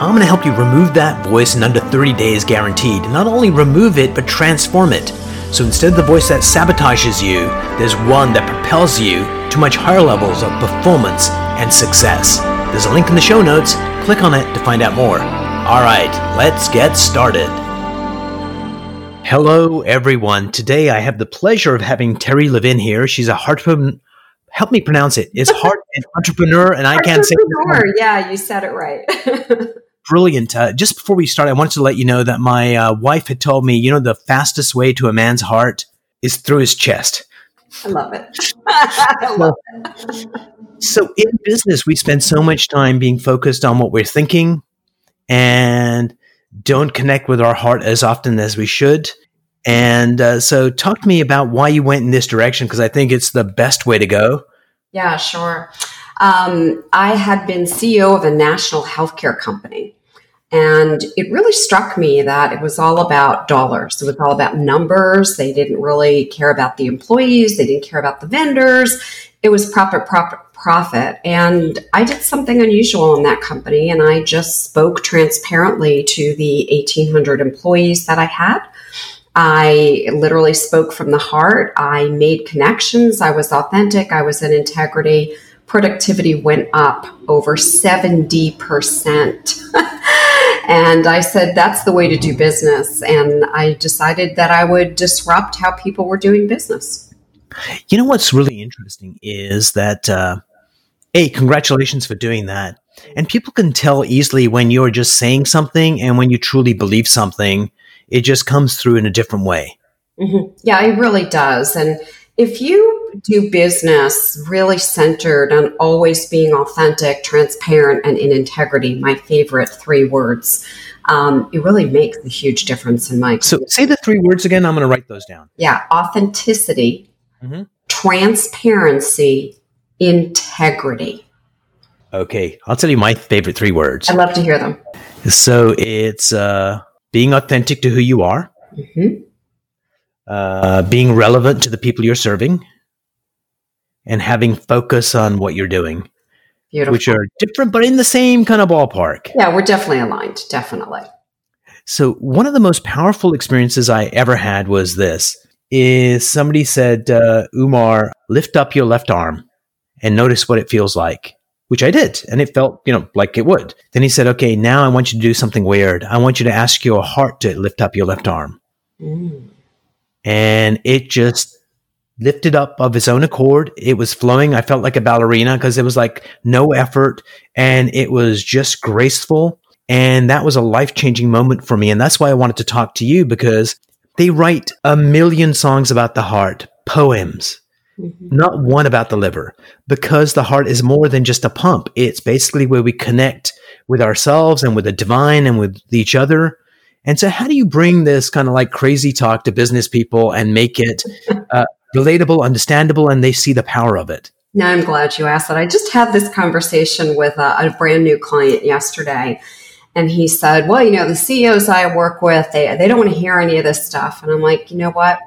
I'm going to help you remove that voice in under 30 days guaranteed. Not only remove it, but transform it. So instead of the voice that sabotages you, there's one that propels you to much higher levels of performance and success. There's a link in the show notes. Click on it to find out more. All right, let's get started. Hello, everyone. Today I have the pleasure of having Terry Levine here. She's a heart. Help me pronounce it. It's heart and entrepreneur, and I can't say. Entrepreneur. Yeah, you said it right. Brilliant. Uh, just before we start, I wanted to let you know that my uh, wife had told me, you know, the fastest way to a man's heart is through his chest. I love it. I love it. So in business, we spend so much time being focused on what we're thinking and don't connect with our heart as often as we should. And uh, so, talk to me about why you went in this direction because I think it's the best way to go. Yeah, sure. Um, I had been CEO of a national healthcare company. And it really struck me that it was all about dollars. It was all about numbers. They didn't really care about the employees. They didn't care about the vendors. It was profit, profit, profit. And I did something unusual in that company. And I just spoke transparently to the 1800 employees that I had. I literally spoke from the heart. I made connections. I was authentic. I was in integrity. Productivity went up over 70%. and I said, that's the way to do business. And I decided that I would disrupt how people were doing business. You know what's really interesting is that, uh, hey, congratulations for doing that. And people can tell easily when you're just saying something and when you truly believe something, it just comes through in a different way. Mm-hmm. Yeah, it really does. And if you do business really centered on always being authentic, transparent, and in integrity, my favorite three words, um, it really makes a huge difference in my. So, say the three words again. I'm going to write those down. Yeah, authenticity, mm-hmm. transparency, integrity. Okay, I'll tell you my favorite three words. I'd love to hear them. So it's uh, being authentic to who you are. Mm-hmm uh, being relevant to the people you're serving, and having focus on what you're doing. Beautiful. Which are different, but in the same kind of ballpark. Yeah, we're definitely aligned. Definitely. So one of the most powerful experiences I ever had was this: is somebody said, uh, "Umar, lift up your left arm and notice what it feels like." Which I did, and it felt, you know, like it would. Then he said, "Okay, now I want you to do something weird. I want you to ask your heart to lift up your left arm." Mm and it just lifted up of his own accord. It was flowing. I felt like a ballerina because it was like no effort and it was just graceful. And that was a life changing moment for me. And that's why I wanted to talk to you because they write a million songs about the heart, poems, mm-hmm. not one about the liver, because the heart is more than just a pump. It's basically where we connect with ourselves and with the divine and with each other. And so, how do you bring this kind of like crazy talk to business people and make it uh, relatable, understandable, and they see the power of it? Now, I'm glad you asked that. I just had this conversation with a, a brand new client yesterday. And he said, Well, you know, the CEOs I work with, they, they don't want to hear any of this stuff. And I'm like, You know what?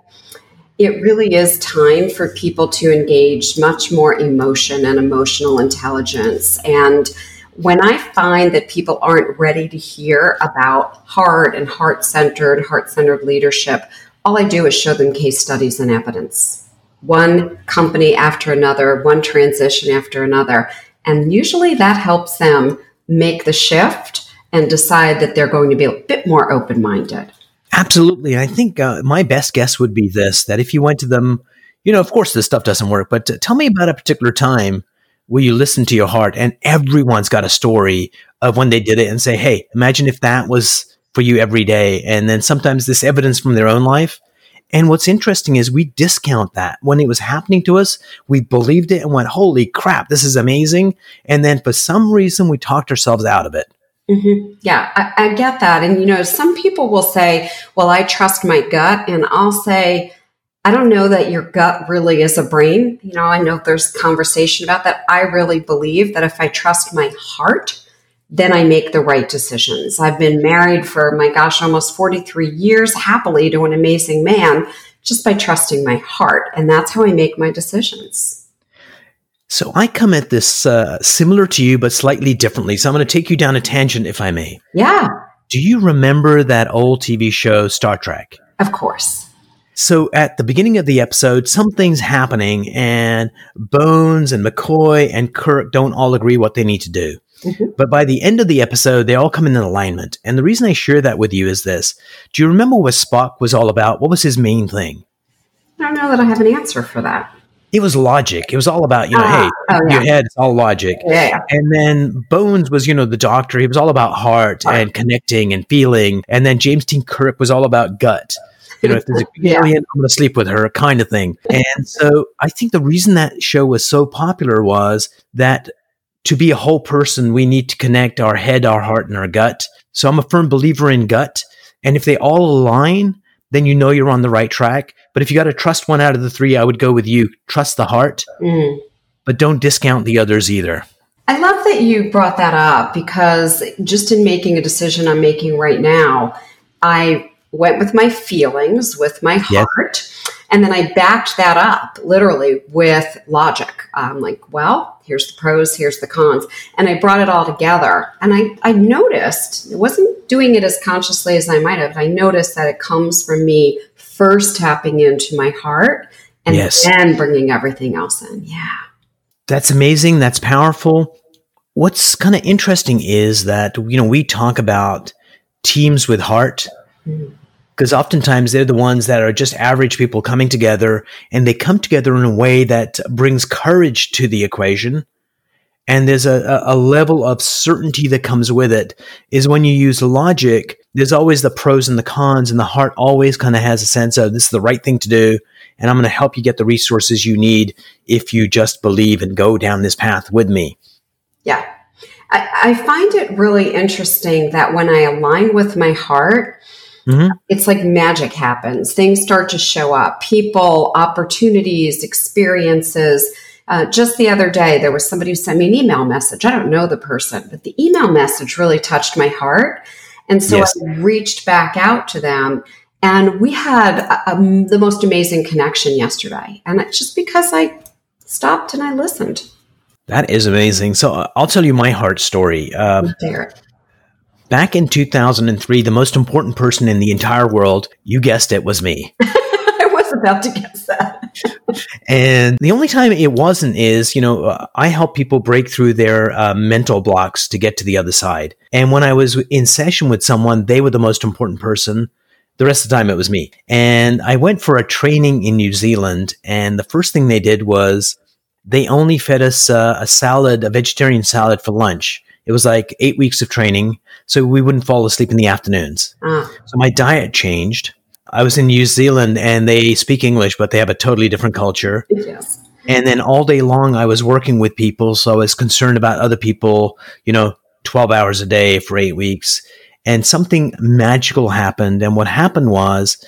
It really is time for people to engage much more emotion and emotional intelligence. And when I find that people aren't ready to hear about heart and heart centered, heart centered leadership, all I do is show them case studies and evidence. One company after another, one transition after another. And usually that helps them make the shift and decide that they're going to be a bit more open minded. Absolutely. I think uh, my best guess would be this that if you went to them, you know, of course, this stuff doesn't work, but tell me about a particular time where you listen to your heart and everyone's got a story of when they did it and say, Hey, imagine if that was for you every day. And then sometimes this evidence from their own life. And what's interesting is we discount that when it was happening to us. We believed it and went, Holy crap, this is amazing. And then for some reason, we talked ourselves out of it. Mm-hmm. Yeah, I, I get that. And, you know, some people will say, Well, I trust my gut. And I'll say, I don't know that your gut really is a brain. You know, I know there's conversation about that. I really believe that if I trust my heart, then I make the right decisions. I've been married for, my gosh, almost 43 years happily to an amazing man just by trusting my heart. And that's how I make my decisions. So I come at this uh, similar to you, but slightly differently. So I'm going to take you down a tangent, if I may. Yeah. Do you remember that old TV show, Star Trek? Of course. So at the beginning of the episode, something's happening, and Bones and McCoy and Kirk don't all agree what they need to do. Mm-hmm. But by the end of the episode, they all come in alignment. And the reason I share that with you is this. Do you remember what Spock was all about? What was his main thing? I don't know that I have an answer for that. It was logic. It was all about, you know, uh, hey, oh, yeah. your head, it's all logic. Yeah. And then Bones was, you know, the doctor. He was all about heart, and connecting and feeling. And then James T. Kirk was all about gut. You know, if there's a yeah. alien, I'm going to sleep with her, kind of thing. And so I think the reason that show was so popular was that to be a whole person, we need to connect our head, our heart, and our gut. So I'm a firm believer in gut. And if they all align, then you know you're on the right track. But if you got to trust one out of the three, I would go with you. Trust the heart, mm. but don't discount the others either. I love that you brought that up because just in making a decision I'm making right now, I went with my feelings, with my heart. Yes. And then I backed that up literally with logic. I'm like, well, here's the pros, here's the cons. And I brought it all together. And I, I noticed, it wasn't doing it as consciously as I might have. I noticed that it comes from me first tapping into my heart and yes. then bringing everything else in. Yeah. That's amazing. That's powerful. What's kind of interesting is that, you know, we talk about teams with heart. Mm-hmm because oftentimes they're the ones that are just average people coming together and they come together in a way that brings courage to the equation. And there's a, a level of certainty that comes with it is when you use logic, there's always the pros and the cons and the heart always kind of has a sense of this is the right thing to do. And I'm going to help you get the resources you need if you just believe and go down this path with me. Yeah. I, I find it really interesting that when I align with my heart, Mm-hmm. It's like magic happens. Things start to show up people, opportunities, experiences. Uh, just the other day, there was somebody who sent me an email message. I don't know the person, but the email message really touched my heart. And so yes. I reached back out to them and we had a, a, the most amazing connection yesterday. And it's just because I stopped and I listened. That is amazing. So uh, I'll tell you my heart story. Um, Back in 2003, the most important person in the entire world, you guessed it, was me. I was about to guess that. and the only time it wasn't is, you know, uh, I help people break through their uh, mental blocks to get to the other side. And when I was in session with someone, they were the most important person. The rest of the time, it was me. And I went for a training in New Zealand. And the first thing they did was they only fed us uh, a salad, a vegetarian salad for lunch. It was like eight weeks of training, so we wouldn't fall asleep in the afternoons. Uh. So my diet changed. I was in New Zealand and they speak English, but they have a totally different culture. Yes. And then all day long, I was working with people. So I was concerned about other people, you know, 12 hours a day for eight weeks. And something magical happened. And what happened was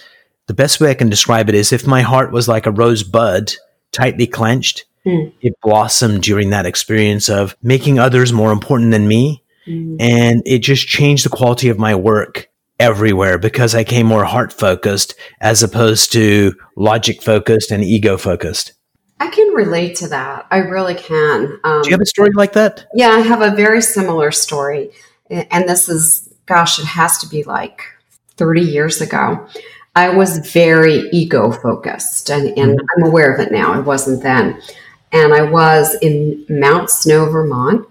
the best way I can describe it is if my heart was like a rose bud, tightly clenched, Mm. It blossomed during that experience of making others more important than me. Mm. And it just changed the quality of my work everywhere because I came more heart focused as opposed to logic focused and ego focused. I can relate to that. I really can. Um, Do you have a story like that? Yeah, I have a very similar story. And this is, gosh, it has to be like 30 years ago. I was very ego focused, and, and mm-hmm. I'm aware of it now. I wasn't then and I was in Mount Snow, Vermont.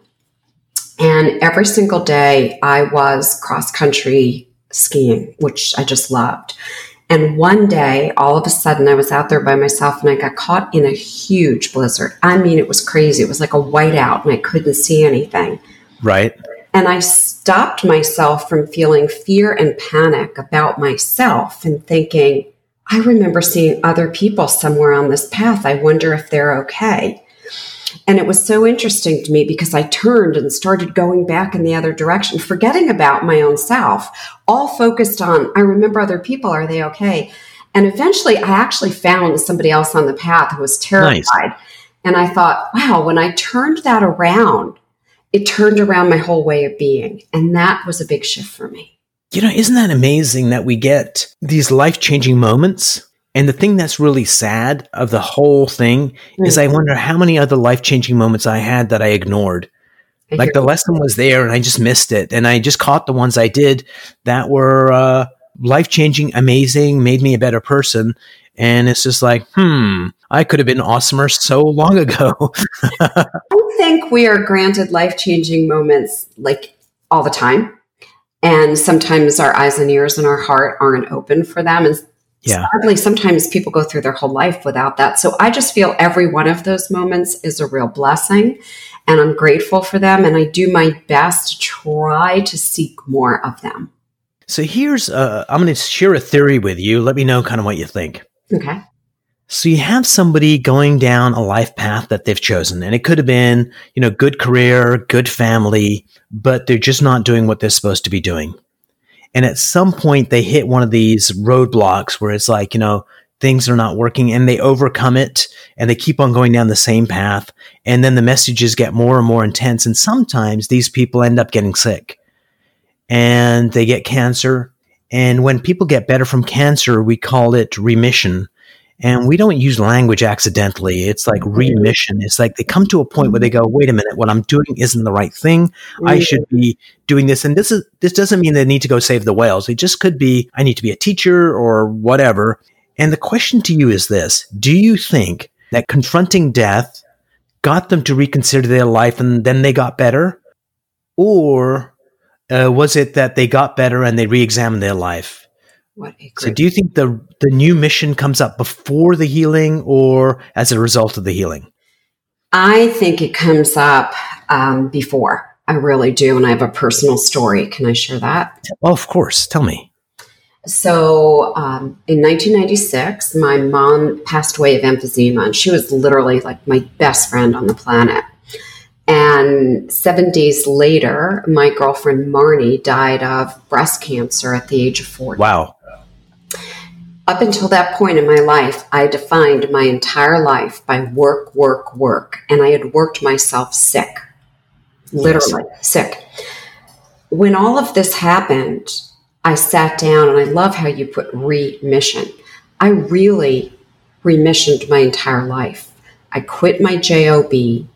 And every single day I was cross country skiing, which I just loved. And one day, all of a sudden, I was out there by myself and I got caught in a huge blizzard. I mean, it was crazy. It was like a whiteout and I couldn't see anything. Right. And I stopped myself from feeling fear and panic about myself and thinking, I remember seeing other people somewhere on this path. I wonder if they're okay. And it was so interesting to me because I turned and started going back in the other direction, forgetting about my own self, all focused on, I remember other people. Are they okay? And eventually, I actually found somebody else on the path who was terrified. Nice. And I thought, wow, when I turned that around, it turned around my whole way of being. And that was a big shift for me. You know, isn't that amazing that we get these life changing moments? And the thing that's really sad of the whole thing mm-hmm. is I wonder how many other life changing moments I had that I ignored. I like the lesson was there and I just missed it. And I just caught the ones I did that were uh, life changing, amazing, made me a better person. And it's just like, hmm, I could have been awesomer so long ago. I think we are granted life changing moments like all the time. And sometimes our eyes and ears and our heart aren't open for them. And yeah. sadly, sometimes people go through their whole life without that. So I just feel every one of those moments is a real blessing. And I'm grateful for them. And I do my best to try to seek more of them. So here's, uh, I'm going to share a theory with you. Let me know kind of what you think. Okay. So you have somebody going down a life path that they've chosen and it could have been, you know, good career, good family, but they're just not doing what they're supposed to be doing. And at some point they hit one of these roadblocks where it's like, you know, things are not working and they overcome it and they keep on going down the same path. And then the messages get more and more intense. And sometimes these people end up getting sick and they get cancer. And when people get better from cancer, we call it remission and we don't use language accidentally. It's like remission. It's like they come to a point where they go, wait a minute, what I'm doing isn't the right thing. I should be doing this. And this is, this doesn't mean they need to go save the whales. It just could be, I need to be a teacher or whatever. And the question to you is this. Do you think that confronting death got them to reconsider their life and then they got better? Or uh, was it that they got better and they re-examined their life? What so do you think the the new mission comes up before the healing or as a result of the healing? I think it comes up um, before. I really do, and I have a personal story. Can I share that? Oh, of course. Tell me. So, um, in 1996, my mom passed away of emphysema, and she was literally like my best friend on the planet. And seven days later, my girlfriend Marnie died of breast cancer at the age of 40. Wow. Up until that point in my life, I defined my entire life by work, work, work. And I had worked myself sick, literally yes. sick. When all of this happened, I sat down and I love how you put remission. I really remissioned my entire life. I quit my JOB.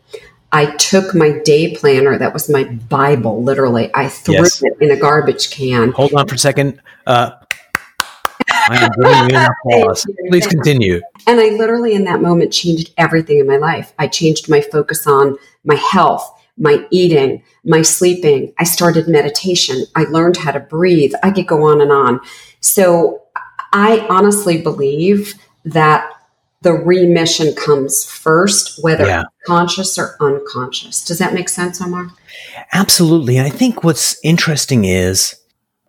I took my day planner, that was my Bible, literally. I threw yes. it in a garbage can. Hold on for a second. Uh, I am giving you an applause. Please continue. And I literally, in that moment, changed everything in my life. I changed my focus on my health, my eating, my sleeping. I started meditation. I learned how to breathe. I could go on and on. So I honestly believe that the remission comes first, whether yeah. conscious or unconscious. Does that make sense, Umar? Absolutely. I think what's interesting is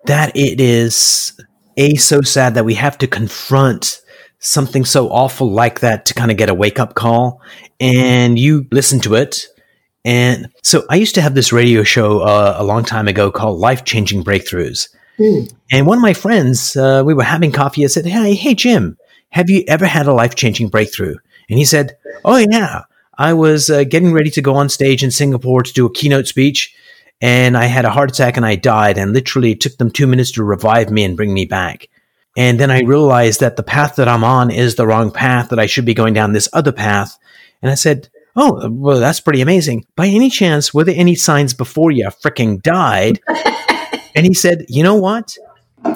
that it is a so sad that we have to confront something so awful like that to kind of get a wake up call and you listen to it. And so i used to have this radio show uh, a long time ago called life changing breakthroughs. Mm. and one of my friends uh, we were having coffee and said hey hey jim have you ever had a life changing breakthrough? And he said oh yeah. I was uh, getting ready to go on stage in singapore to do a keynote speech and I had a heart attack and I died. And literally, it took them two minutes to revive me and bring me back. And then I realized that the path that I'm on is the wrong path, that I should be going down this other path. And I said, Oh, well, that's pretty amazing. By any chance, were there any signs before you freaking died? and he said, You know what?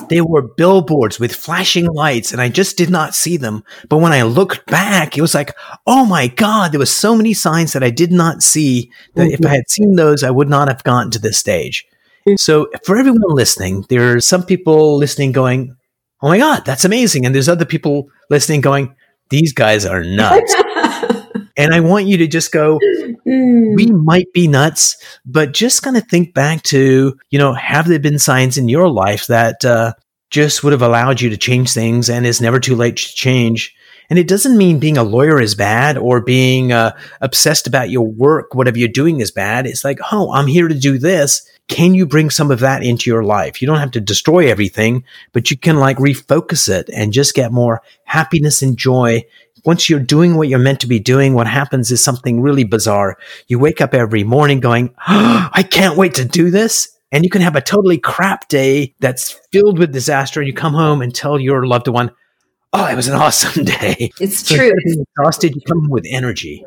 There were billboards with flashing lights and I just did not see them. But when I looked back, it was like, oh my God, there were so many signs that I did not see that mm-hmm. if I had seen those, I would not have gotten to this stage. Mm-hmm. So for everyone listening, there are some people listening going, oh my God, that's amazing. And there's other people listening going, these guys are nuts. and I want you to just go, mm. we might be nuts, but just kind of think back to, you know, have there been signs in your life that uh, just would have allowed you to change things and it's never too late to change? And it doesn't mean being a lawyer is bad or being uh, obsessed about your work, whatever you're doing is bad. It's like, oh, I'm here to do this. can you bring some of that into your life? You don't have to destroy everything, but you can like refocus it and just get more happiness and joy. Once you're doing what you're meant to be doing, what happens is something really bizarre. You wake up every morning going, oh, I can't wait to do this. And you can have a totally crap day that's filled with disaster. And you come home and tell your loved one, Oh, it was an awesome day. It's so true. Exhausted, you come with energy.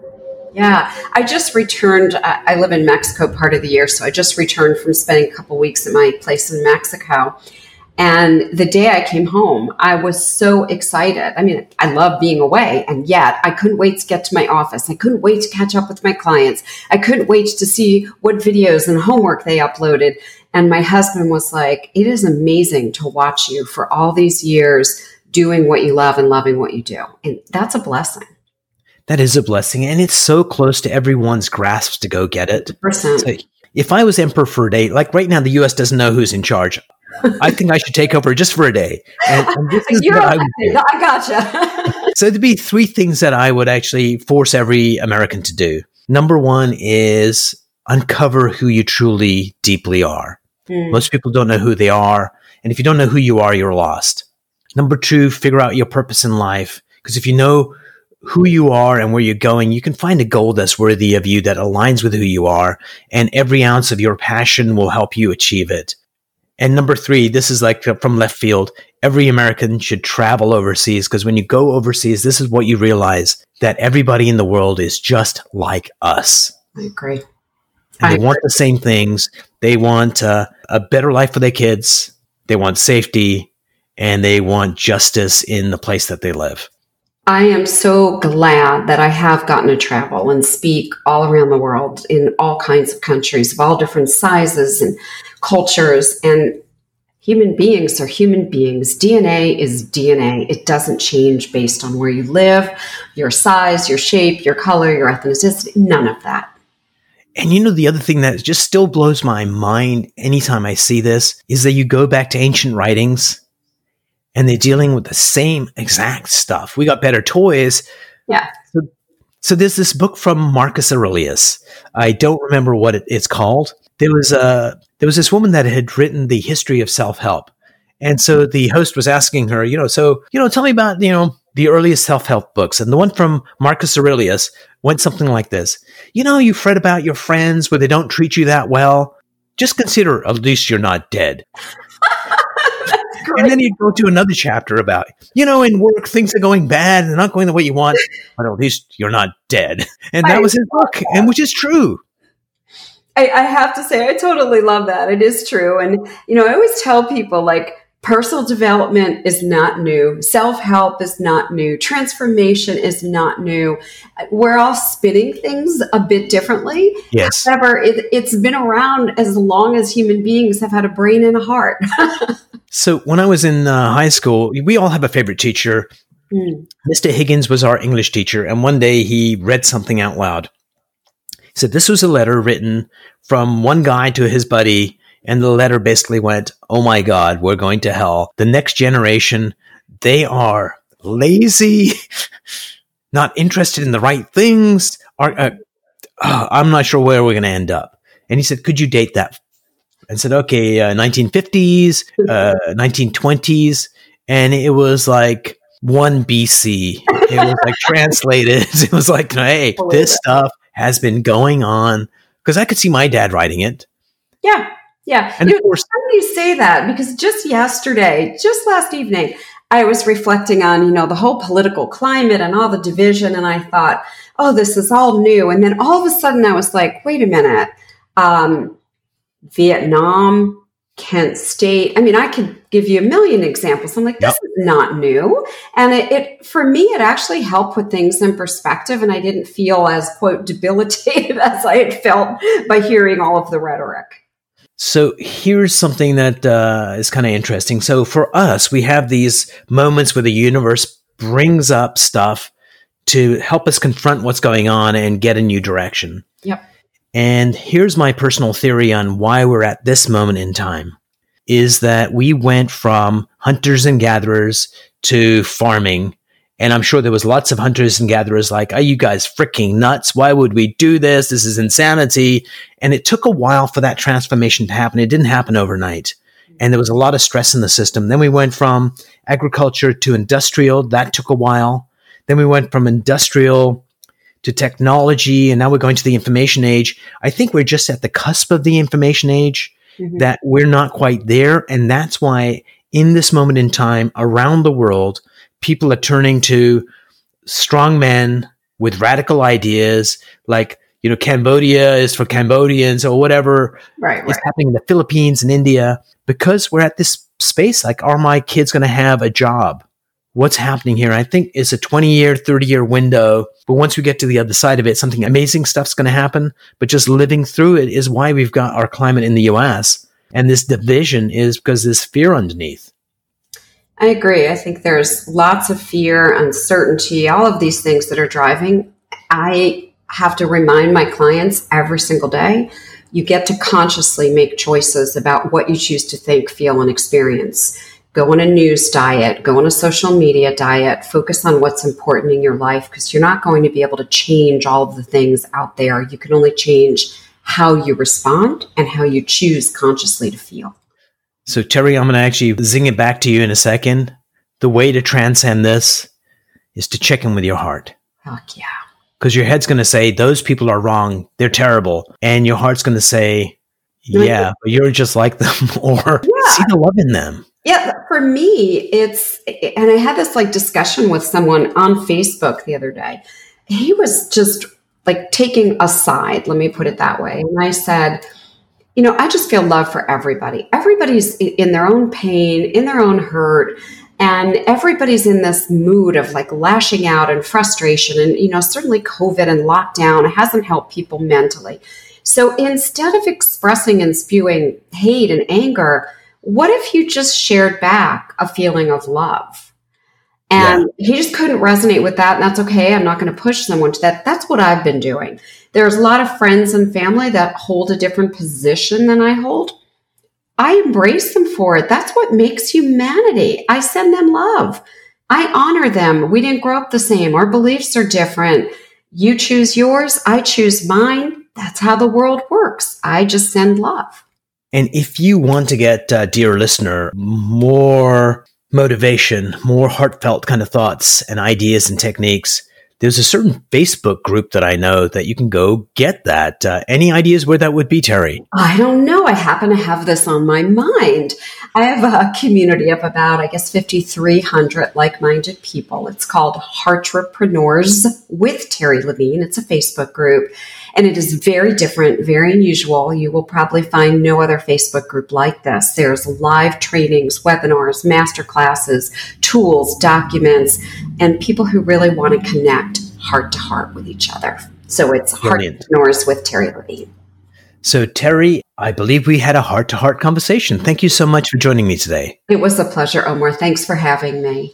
Yeah, I just returned. I live in Mexico part of the year, so I just returned from spending a couple weeks at my place in Mexico. And the day I came home, I was so excited. I mean, I love being away, and yet I couldn't wait to get to my office. I couldn't wait to catch up with my clients. I couldn't wait to see what videos and homework they uploaded. And my husband was like, It is amazing to watch you for all these years doing what you love and loving what you do. And that's a blessing. That is a blessing. And it's so close to everyone's grasp to go get it. So if I was emperor for a day, like right now, the US doesn't know who's in charge. I think I should take over just for a day. And, and this is You're what I, I gotcha. so there'd be three things that I would actually force every American to do. Number one is uncover who you truly deeply are. Mm. Most people don't know who they are. And if you don't know who you are, you're lost. Number two, figure out your purpose in life. Because if you know who you are and where you're going, you can find a goal that's worthy of you that aligns with who you are. And every ounce of your passion will help you achieve it. And number three, this is like from left field. Every American should travel overseas because when you go overseas, this is what you realize that everybody in the world is just like us. I agree. And they want the same things. They want uh, a better life for their kids. They want safety and they want justice in the place that they live. I am so glad that I have gotten to travel and speak all around the world in all kinds of countries of all different sizes and cultures. And human beings are human beings. DNA is DNA. It doesn't change based on where you live, your size, your shape, your color, your ethnicity, none of that. And you know, the other thing that just still blows my mind anytime I see this is that you go back to ancient writings and they're dealing with the same exact stuff. We got better toys. Yeah. So, so there's this book from Marcus Aurelius. I don't remember what it, it's called. There was a there was this woman that had written the history of self help, and so the host was asking her, you know, so you know, tell me about you know the earliest self help books, and the one from Marcus Aurelius went something like this: You know, you fret about your friends where they don't treat you that well. Just consider at least you're not dead. And then you go to another chapter about, you know, in work, things are going bad and not going the way you want, but at least you're not dead. And that I was his book, and which is true. I, I have to say, I totally love that. It is true. And, you know, I always tell people like, Personal development is not new. Self help is not new. Transformation is not new. We're all spinning things a bit differently. Yes. However, it, it's been around as long as human beings have had a brain and a heart. so, when I was in uh, high school, we all have a favorite teacher. Mm. Mr. Higgins was our English teacher, and one day he read something out loud. He said, This was a letter written from one guy to his buddy and the letter basically went, Oh my God, we're going to hell. The next generation, they are lazy, not interested in the right things. Are, uh, uh, I'm not sure where we're going to end up. And he said, Could you date that? And said, Okay, uh, 1950s, 1920s. Uh, and it was like 1 BC. It was like translated. It was like, Hey, this stuff has been going on. Because I could see my dad writing it. Yeah. Yeah. And you, of course, you say that because just yesterday, just last evening, I was reflecting on, you know, the whole political climate and all the division. And I thought, oh, this is all new. And then all of a sudden I was like, wait a minute. Um, Vietnam, Kent State. I mean, I could give you a million examples. I'm like, this yep. is not new. And it, it, for me, it actually helped put things in perspective. And I didn't feel as, quote, debilitated as I had felt by hearing all of the rhetoric. So here's something that uh, is kind of interesting. So for us, we have these moments where the universe brings up stuff to help us confront what's going on and get a new direction. Yep. And here's my personal theory on why we're at this moment in time is that we went from hunters and gatherers to farming And I'm sure there was lots of hunters and gatherers like, are you guys freaking nuts? Why would we do this? This is insanity. And it took a while for that transformation to happen. It didn't happen overnight. And there was a lot of stress in the system. Then we went from agriculture to industrial. That took a while. Then we went from industrial to technology. And now we're going to the information age. I think we're just at the cusp of the information age mm-hmm. that we're not quite there. And that's why in this moment in time around the world, people are turning to strong men with radical ideas like you know cambodia is for cambodians or whatever right, is right. happening in the philippines and india. Because we're at this space like are my kids going to have a job? What's happening here? I think it's a 20 year 30 year window but once we get to the other side of it something amazing stuff's going to happen. But just living through it is why we've got our climate in the us and this division is because there's fear underneath I agree. I think there's lots of fear, uncertainty, all of these things that are driving. I have to remind my clients every single day you get to consciously make choices about what you choose to think, feel, and experience. Go on a news diet, go on a social media diet, focus on what's important in your life because you're not going to be able to change all of the things out there. You can only change how you respond and how you choose consciously to feel. So, Terry, I'm going to actually zing it back to you in a second. The way to transcend this is to check in with your heart. Fuck yeah. Because your head's going to say, those people are wrong. They're terrible. And your heart's going to say, yeah, but you're just like them or yeah. see the love in them. Yeah, for me, it's, and I had this like discussion with someone on Facebook the other day. He was just like taking a side, let me put it that way. And I said, you know, I just feel love for everybody. Everybody's in their own pain, in their own hurt, and everybody's in this mood of like lashing out and frustration. And, you know, certainly COVID and lockdown hasn't helped people mentally. So instead of expressing and spewing hate and anger, what if you just shared back a feeling of love? And yeah. he just couldn't resonate with that. And that's okay. I'm not going to push someone to that. That's what I've been doing. There's a lot of friends and family that hold a different position than I hold. I embrace them for it. That's what makes humanity. I send them love. I honor them. We didn't grow up the same. Our beliefs are different. You choose yours. I choose mine. That's how the world works. I just send love. And if you want to get, uh, dear listener, more motivation, more heartfelt kind of thoughts and ideas and techniques, there's a certain Facebook group that I know that you can go get that. Uh, any ideas where that would be, Terry? I don't know. I happen to have this on my mind. I have a community of about, I guess, 5,300 like minded people. It's called Heartrepreneurs with Terry Levine. It's a Facebook group and it is very different, very unusual. You will probably find no other Facebook group like this. There's live trainings, webinars, master classes, tools, documents, and people who really want to connect heart to heart with each other. So it's Brilliant. Heartrepreneurs with Terry Levine. So, Terry, I believe we had a heart to heart conversation. Thank you so much for joining me today. It was a pleasure, Umar. Thanks for having me.